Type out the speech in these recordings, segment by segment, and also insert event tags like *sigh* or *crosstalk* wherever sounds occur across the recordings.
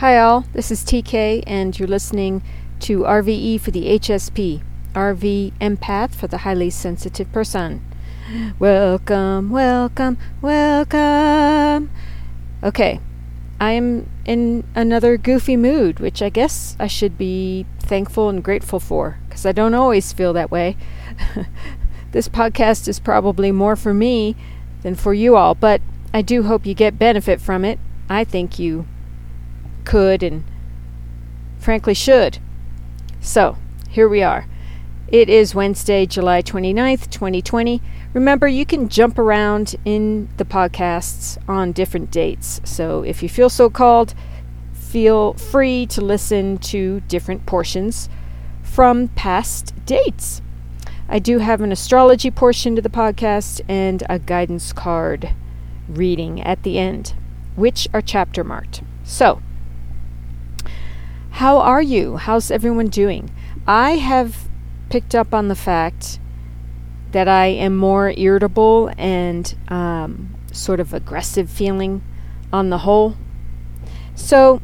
Hi, all. This is TK, and you're listening to RVE for the HSP, RV Empath for the highly sensitive person. Welcome, welcome, welcome. Okay, I am in another goofy mood, which I guess I should be thankful and grateful for, because I don't always feel that way. *laughs* this podcast is probably more for me than for you all, but I do hope you get benefit from it. I think you could and frankly should. So, here we are. It is Wednesday, July 29th, 2020. Remember, you can jump around in the podcasts on different dates. So, if you feel so called, feel free to listen to different portions from past dates. I do have an astrology portion to the podcast and a guidance card reading at the end, which are chapter marked. So, how are you? How's everyone doing? I have picked up on the fact that I am more irritable and um, sort of aggressive feeling on the whole. So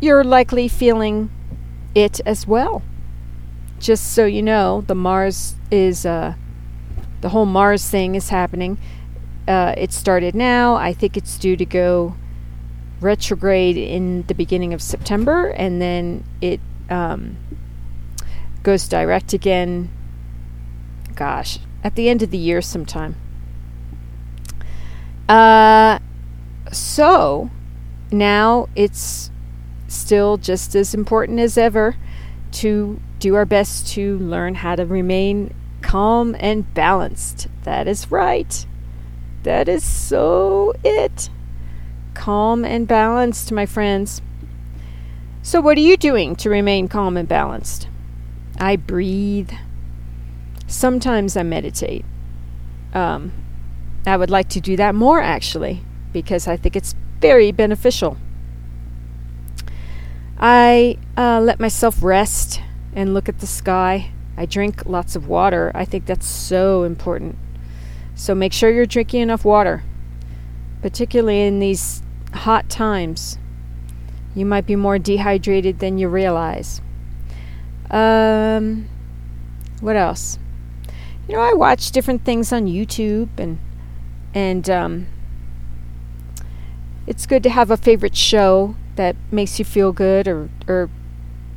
you're likely feeling it as well. Just so you know, the Mars is, uh, the whole Mars thing is happening. Uh, it started now. I think it's due to go retrograde in the beginning of September, and then it um, goes direct again. Gosh, at the end of the year sometime. Uh, so now it's still just as important as ever to do our best to learn how to remain calm and balanced. That is right. That is so it calm and balanced, my friends. So, what are you doing to remain calm and balanced? I breathe. Sometimes I meditate. Um, I would like to do that more actually, because I think it's very beneficial. I uh, let myself rest and look at the sky. I drink lots of water. I think that's so important. So make sure you're drinking enough water particularly in these hot times. You might be more dehydrated than you realize. Um, what else? You know, I watch different things on YouTube, and and um, it's good to have a favorite show that makes you feel good or or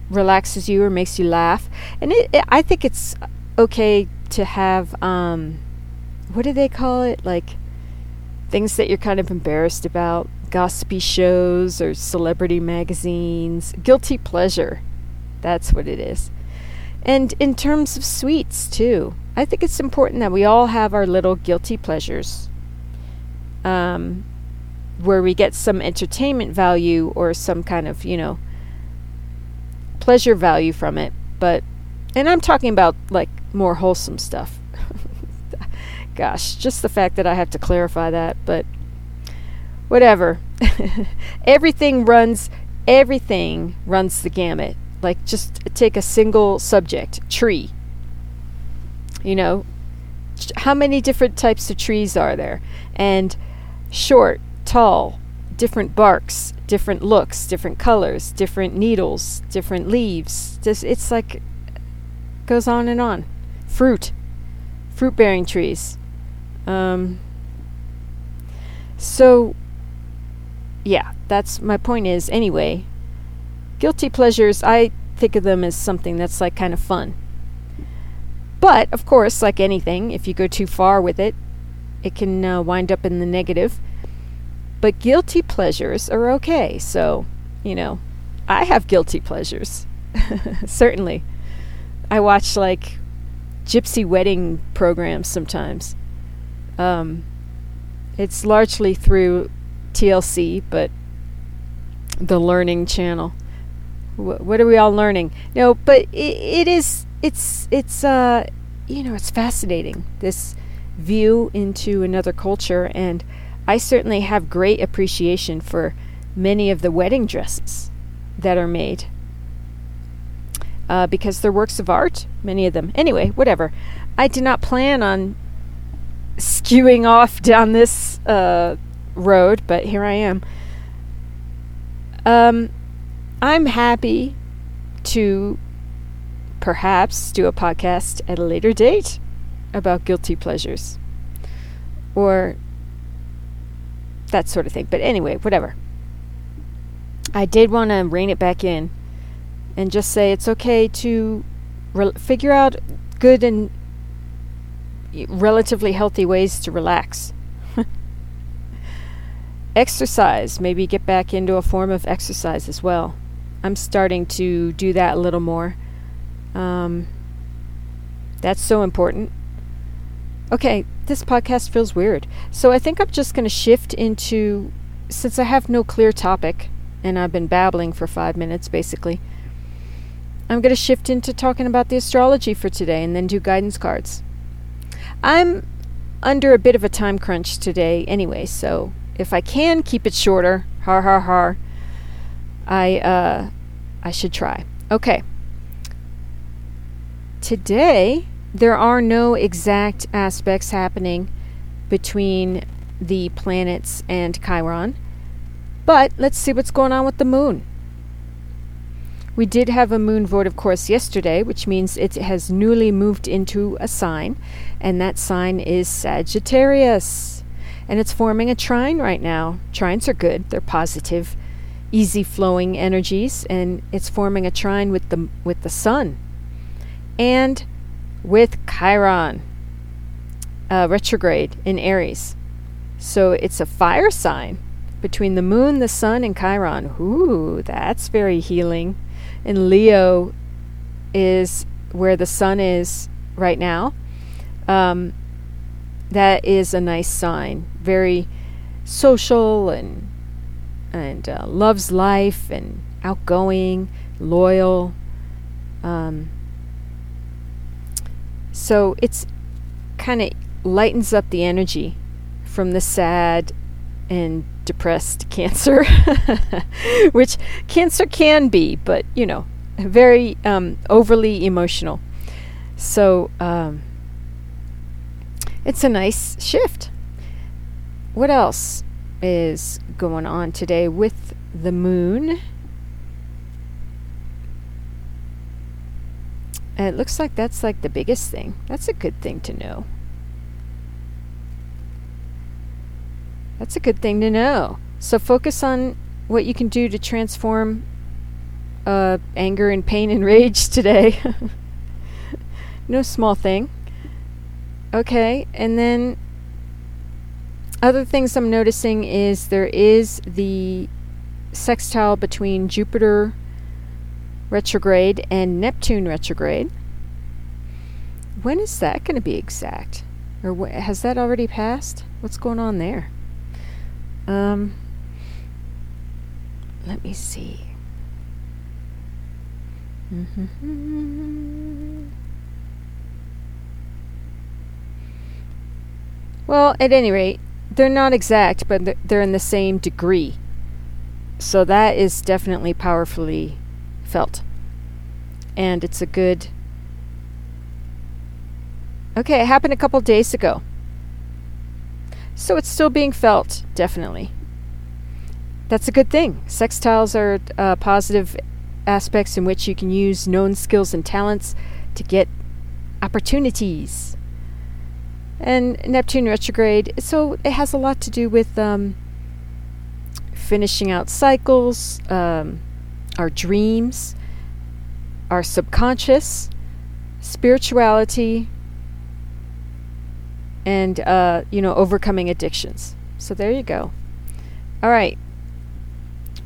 relaxes you or makes you laugh. And it, it, I think it's okay to have um, what do they call it? Like things that you're kind of embarrassed about, gossipy shows or celebrity magazines, guilty pleasure. That's what it is. And in terms of sweets, too, I think it's important that we all have our little guilty pleasures um, where we get some entertainment value or some kind of, you know, pleasure value from it. But, and I'm talking about like more wholesome stuff. Gosh, just the fact that I have to clarify that, but whatever. *laughs* everything runs everything runs the gamut. Like just take a single subject, tree. You know, how many different types of trees are there? And short, tall, different barks, different looks, different colors, different needles, different leaves. Just it's like goes on and on. Fruit, fruit bearing trees. Um, so, yeah, that's my point is anyway, guilty pleasures, I think of them as something that's like kind of fun. But, of course, like anything, if you go too far with it, it can uh, wind up in the negative. But guilty pleasures are okay. So, you know, I have guilty pleasures. *laughs* Certainly. I watch like gypsy wedding programs sometimes. Um, it's largely through TLC, but the Learning Channel. Wh- what are we all learning? No, but it, it is. It's it's uh you know it's fascinating this view into another culture, and I certainly have great appreciation for many of the wedding dresses that are made uh, because they're works of art, many of them. Anyway, whatever. I did not plan on skewing off down this uh, road, but here I am. Um, I'm happy to perhaps do a podcast at a later date about guilty pleasures or that sort of thing. But anyway, whatever. I did want to rein it back in and just say it's okay to re- figure out good and relatively healthy ways to relax. *laughs* exercise, maybe get back into a form of exercise as well. I'm starting to do that a little more. Um, that's so important. Okay, this podcast feels weird. So I think I'm just going to shift into, since I have no clear topic, and I've been babbling for five minutes basically, I'm going to shift into talking about the astrology for today and then do guidance cards. I'm under a bit of a time crunch today anyway, so if I can keep it shorter, har har har, I uh I should try. Okay. Today there are no exact aspects happening between the planets and Chiron. But let's see what's going on with the moon. We did have a moon void, of course, yesterday, which means it has newly moved into a sign, and that sign is Sagittarius. And it's forming a trine right now. Trines are good, they're positive, easy flowing energies, and it's forming a trine with the, with the sun. And with Chiron, uh, retrograde in Aries. So it's a fire sign between the moon, the sun, and Chiron. Ooh, that's very healing and Leo is where the sun is right now. Um, that is a nice sign. Very social and and uh, loves life and outgoing, loyal. Um, so it's kind of lightens up the energy from the sad and depressed cancer, *laughs* which cancer can be, but you know, very um, overly emotional. So um, it's a nice shift. What else is going on today with the moon? it looks like that's like the biggest thing. That's a good thing to know. That's a good thing to know. So focus on what you can do to transform uh, anger and pain and rage *laughs* today. *laughs* no small thing. Okay, and then other things I'm noticing is there is the sextile between Jupiter retrograde and Neptune retrograde. When is that going to be exact? Or wh- has that already passed? What's going on there? Um, let me see. Mm-hmm. Well, at any rate, they're not exact, but they're in the same degree. So that is definitely powerfully felt. And it's a good. Okay, it happened a couple days ago. So it's still being felt, definitely. That's a good thing. Sextiles are uh, positive aspects in which you can use known skills and talents to get opportunities. And Neptune retrograde, so it has a lot to do with um, finishing out cycles, um, our dreams, our subconscious, spirituality, and uh, you know overcoming addictions. So there you go. All right.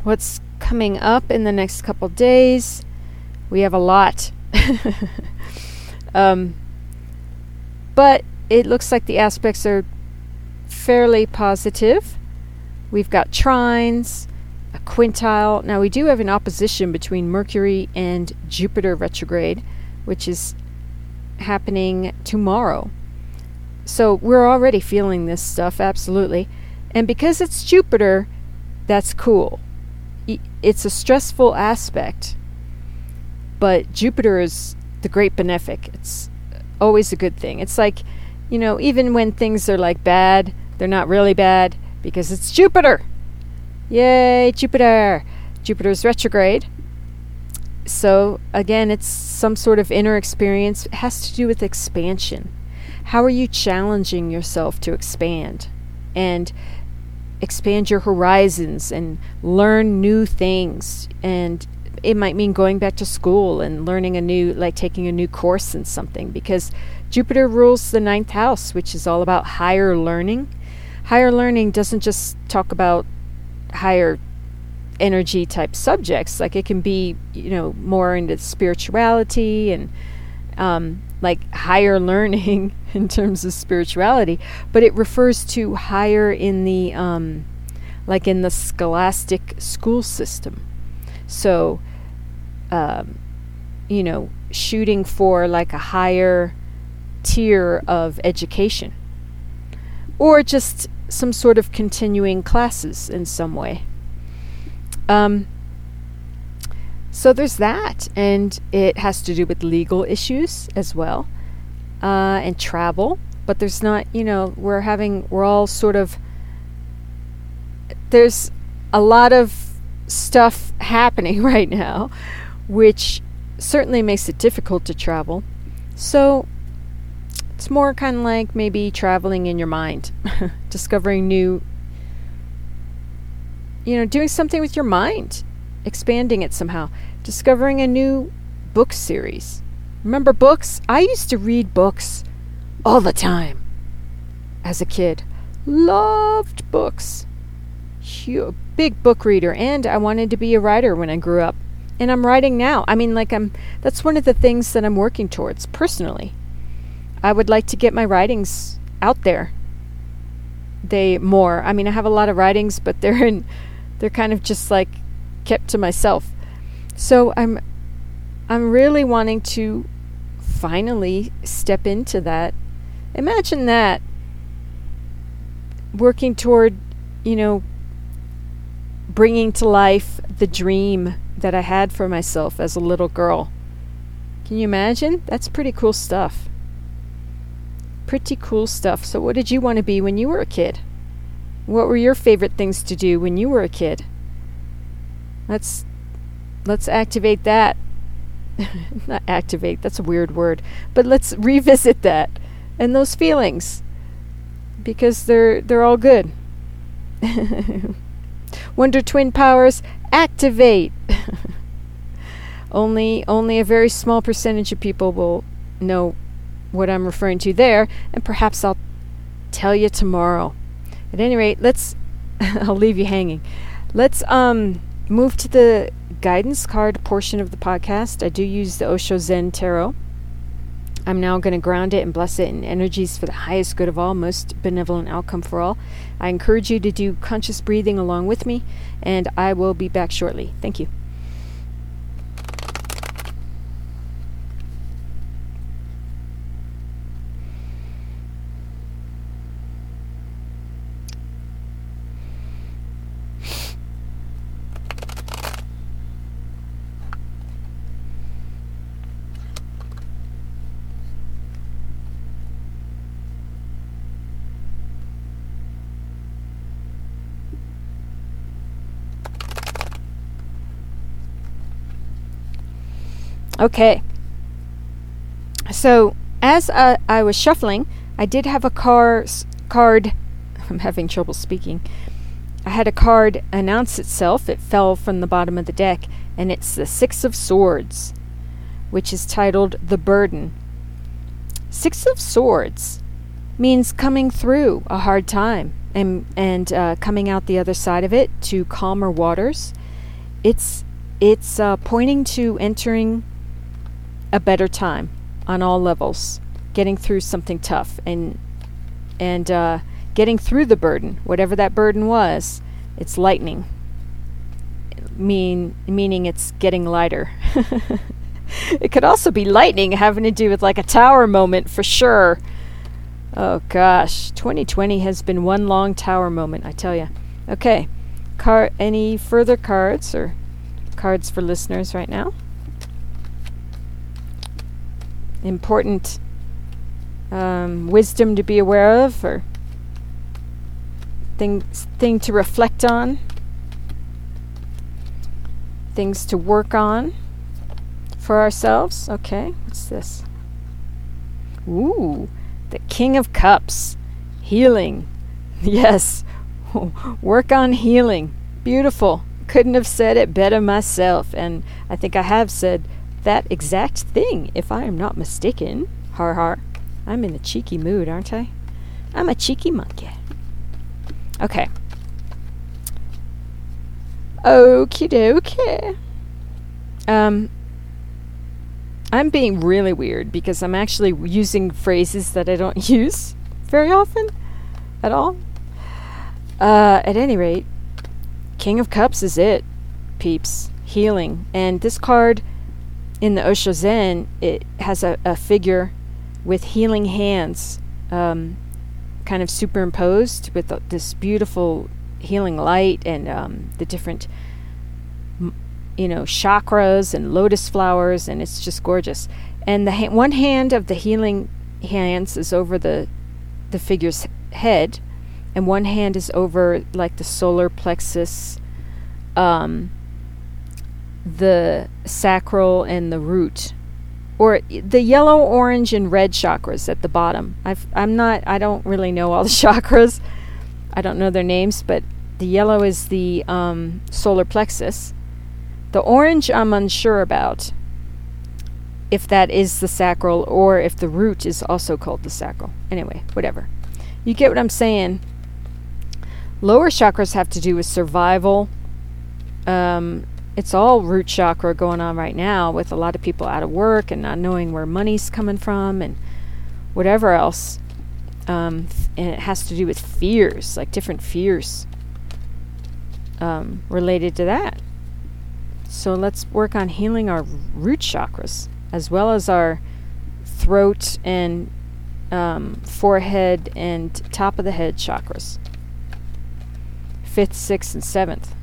What's coming up in the next couple days? We have a lot. *laughs* um, but it looks like the aspects are fairly positive. We've got trines, a quintile. Now, we do have an opposition between Mercury and Jupiter retrograde, which is happening tomorrow. So we're already feeling this stuff, absolutely. And because it's Jupiter, that's cool. It's a stressful aspect, but Jupiter is the great benefic. It's always a good thing. It's like, you know, even when things are like bad, they're not really bad because it's Jupiter. Yay, Jupiter! Jupiter's retrograde, so again, it's some sort of inner experience. It has to do with expansion. How are you challenging yourself to expand and expand your horizons and learn new things? And it might mean going back to school and learning a new, like taking a new course in something because Jupiter rules the ninth house, which is all about higher learning. Higher learning doesn't just talk about higher energy type subjects. Like it can be, you know, more into spirituality and um, like higher learning *laughs* in terms of spirituality, but it refers to higher in the um, like in the scholastic school system. So, um, you know, shooting for like a higher tier of education, or just some sort of continuing classes in some way. Um, so there's that, and it has to do with legal issues as well, uh, and travel. But there's not, you know, we're having, we're all sort of, there's a lot of stuff *laughs* happening *laughs* right now, which certainly makes it difficult to travel. So it's more kind of like maybe traveling in your mind, *laughs* discovering new you know, doing something with your mind, expanding it somehow, discovering a new book series. Remember books? I used to read books all the time as a kid. Loved books. Huge, big book reader, and I wanted to be a writer when I grew up. And I'm writing now. I mean, like, I'm that's one of the things that I'm working towards personally. I would like to get my writings out there. They more. I mean, I have a lot of writings, but they're in they're kind of just like kept to myself. So I'm I'm really wanting to finally step into that. Imagine that working toward, you know, bringing to life the dream that I had for myself as a little girl. Can you imagine? That's pretty cool stuff. Pretty cool stuff. So, what did you want to be when you were a kid? What were your favorite things to do when you were a kid? Let's let's activate that. *laughs* Not activate, that's a weird word, but let's revisit that and those feelings because they're they're all good. *laughs* Wonder Twin powers activate. *laughs* only only a very small percentage of people will know what I'm referring to there, and perhaps I'll tell you tomorrow. At any rate, let's I'll leave you hanging. Let's um move to the guidance card portion of the podcast. I do use the Osho Zen Tarot. I'm now going to ground it and bless it in energies for the highest good of all, most benevolent outcome for all. I encourage you to do conscious breathing along with me, and I will be back shortly. Thank you. Okay. So as uh, I was shuffling, I did have a car card. *laughs* I'm having trouble speaking. I had a card announce itself. It fell from the bottom of the deck, and it's the Six of Swords, which is titled The Burden. Six of Swords means coming through a hard time and and uh, coming out the other side of it to calmer waters. It's it's uh, pointing to entering a better time on all levels, getting through something tough and and uh, getting through the burden, whatever that burden was. It's lightening. Mean meaning it's getting lighter. *laughs* it could also be lightning, having to do with like a tower moment for sure. Oh gosh, 2020 has been one long tower moment, I tell you. Okay, car. Any further cards or cards for listeners right now? Important um, wisdom to be aware of or thing, thing to reflect on, things to work on. for ourselves. Okay, what's this? Ooh, the King of Cups. Healing. *laughs* Yes, *laughs* work on healing. Beautiful. Couldn't have said it better myself, and I think I have said that exact thing, if I am not mistaken. Har har. I'm in a cheeky mood, aren't I? I'm a cheeky monkey. Okay. Okie dokie. Um, I'm being really weird because I'm actually using phrases that I don't *laughs* use very often at all. Uh, at any rate, King of Cups is it, peeps. Healing. And this card in the Osho Zen, it has a, a figure with healing hands um, kind of superimposed with this beautiful healing light and um, the different you know, chakras and lotus flowers, and it's just gorgeous. And the ha- one hand of the healing hands is over the the figure's head, and one hand is over like the solar plexus, um, the sacral, and the root, or the yellow, orange, and red chakras at the bottom. I've, I'm not. I don't really know all the *laughs* chakras. I don't know their names, but the yellow is the um, solar plexus the orange I'm unsure about if that is the sacral or if the root is also called the sacral. Anyway, whatever. You get what I'm saying? Lower chakras have to do with survival. Um, it's all root chakra going on right now with a lot of people out of work and not knowing where money's coming from and whatever else. Um, and it has to do with fears, like different fears um, related to that. So let's work on healing our root chakras as well as our throat and um, forehead and top of the head chakras. Fifth, sixth, and seventh.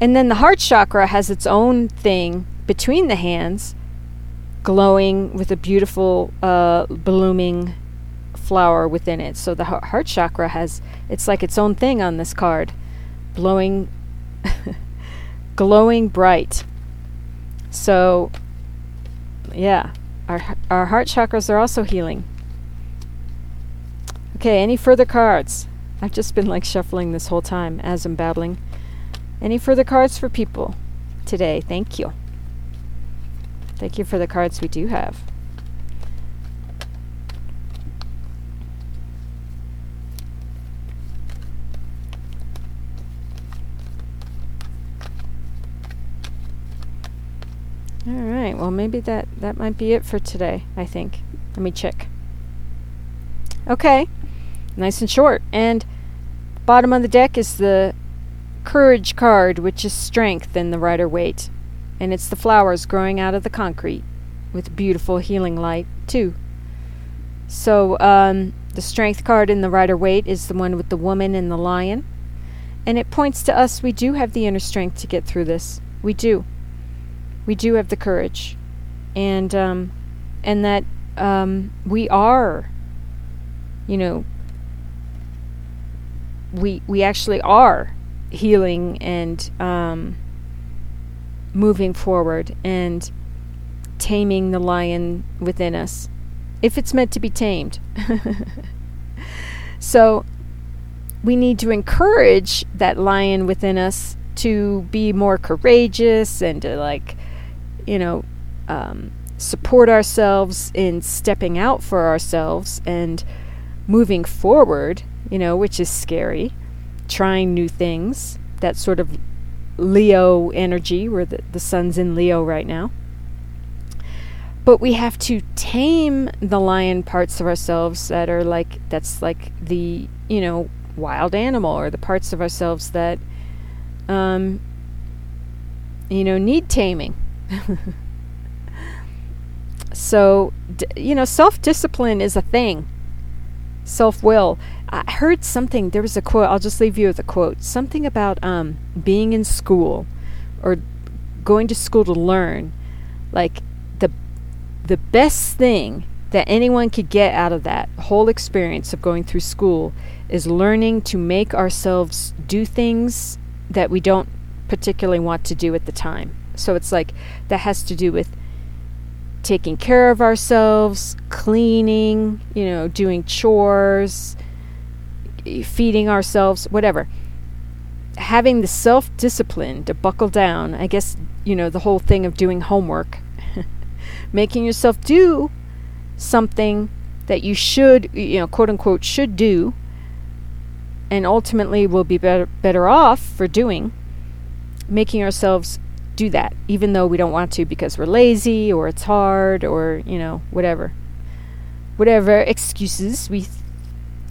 And then the heart chakra has its own thing between the hands, glowing with a beautiful uh, blooming flower within it. So the heart chakra has, it's like its own thing on this card, blowing. *laughs* glowing bright. So, yeah, our, our heart chakras are also healing. Okay, any further cards? I've just been like shuffling this whole time as I'm battling. Any further cards for people today? Thank you. Thank you for the cards we do have. All right. Well, maybe that that might be it for today. I think. Let me check. Okay. Nice and short. And bottom of the deck is the courage card, which is strength and the rider waite, and it's the flowers growing out of the concrete with beautiful healing light too. So um, the strength card in the rider waite is the one with the woman and the lion, and it points to us. We do have the inner strength to get through this. We do we do have the courage, and um, and that um, we are, you know, we we actually are healing and um, moving forward and taming the lion within us, if it's meant to be tamed. *laughs* so we need to encourage that lion within us to be more courageous and to like you know, um, support ourselves in stepping out for ourselves and moving forward, you know, which is scary, trying new things, that sort of Leo energy, where the, the sun's in Leo right now. But we have to tame the lion parts of ourselves that are like, that's like the, you know, wild animal or the parts of ourselves that, um, you know, need taming *laughs* so, d- you know, self discipline is a thing. Self will. I heard something, there was a quote, I'll just leave you with a quote. Something about um, being in school or going to school to learn. Like, the, the best thing that anyone could get out of that whole experience of going through school is learning to make ourselves do things that we don't particularly want to do at the time So it's like that has to do with taking care of ourselves, cleaning, you know, doing chores, feeding ourselves, whatever. Having the self discipline to buckle down, I guess, you know, the whole thing of doing homework, *laughs* making yourself do something that you should, you know, quote unquote, should do, and ultimately will be better, better off for doing, making ourselves do that, even though we don't want to because we're lazy or it's hard or, you know, whatever. Whatever excuses we th-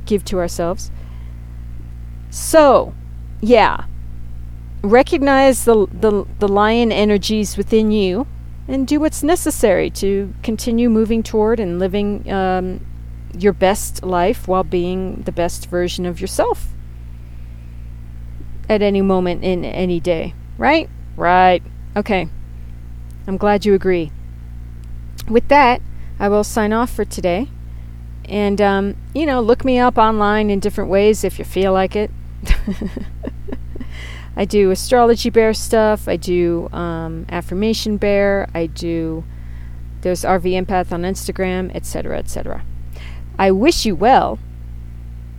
give to ourselves. So, yeah. Recognize the, the, the lion energies within you and do what's necessary to continue moving toward and living um, your best life while being the best version of yourself at any moment in any day. Right? Right. Okay. I'm glad you agree. With that, I will sign off for today. And, um, you know, look me up online in different ways if you feel like it. *laughs* I do astrology bear stuff. I do um, affirmation bear. I do. There's RV Empath on Instagram, etc., etc. I wish you well.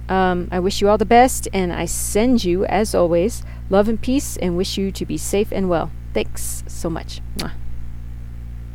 Um, I wish you all the best, and I send you, as always, love and peace, and wish you to be safe and well. Thanks so much. Mwah.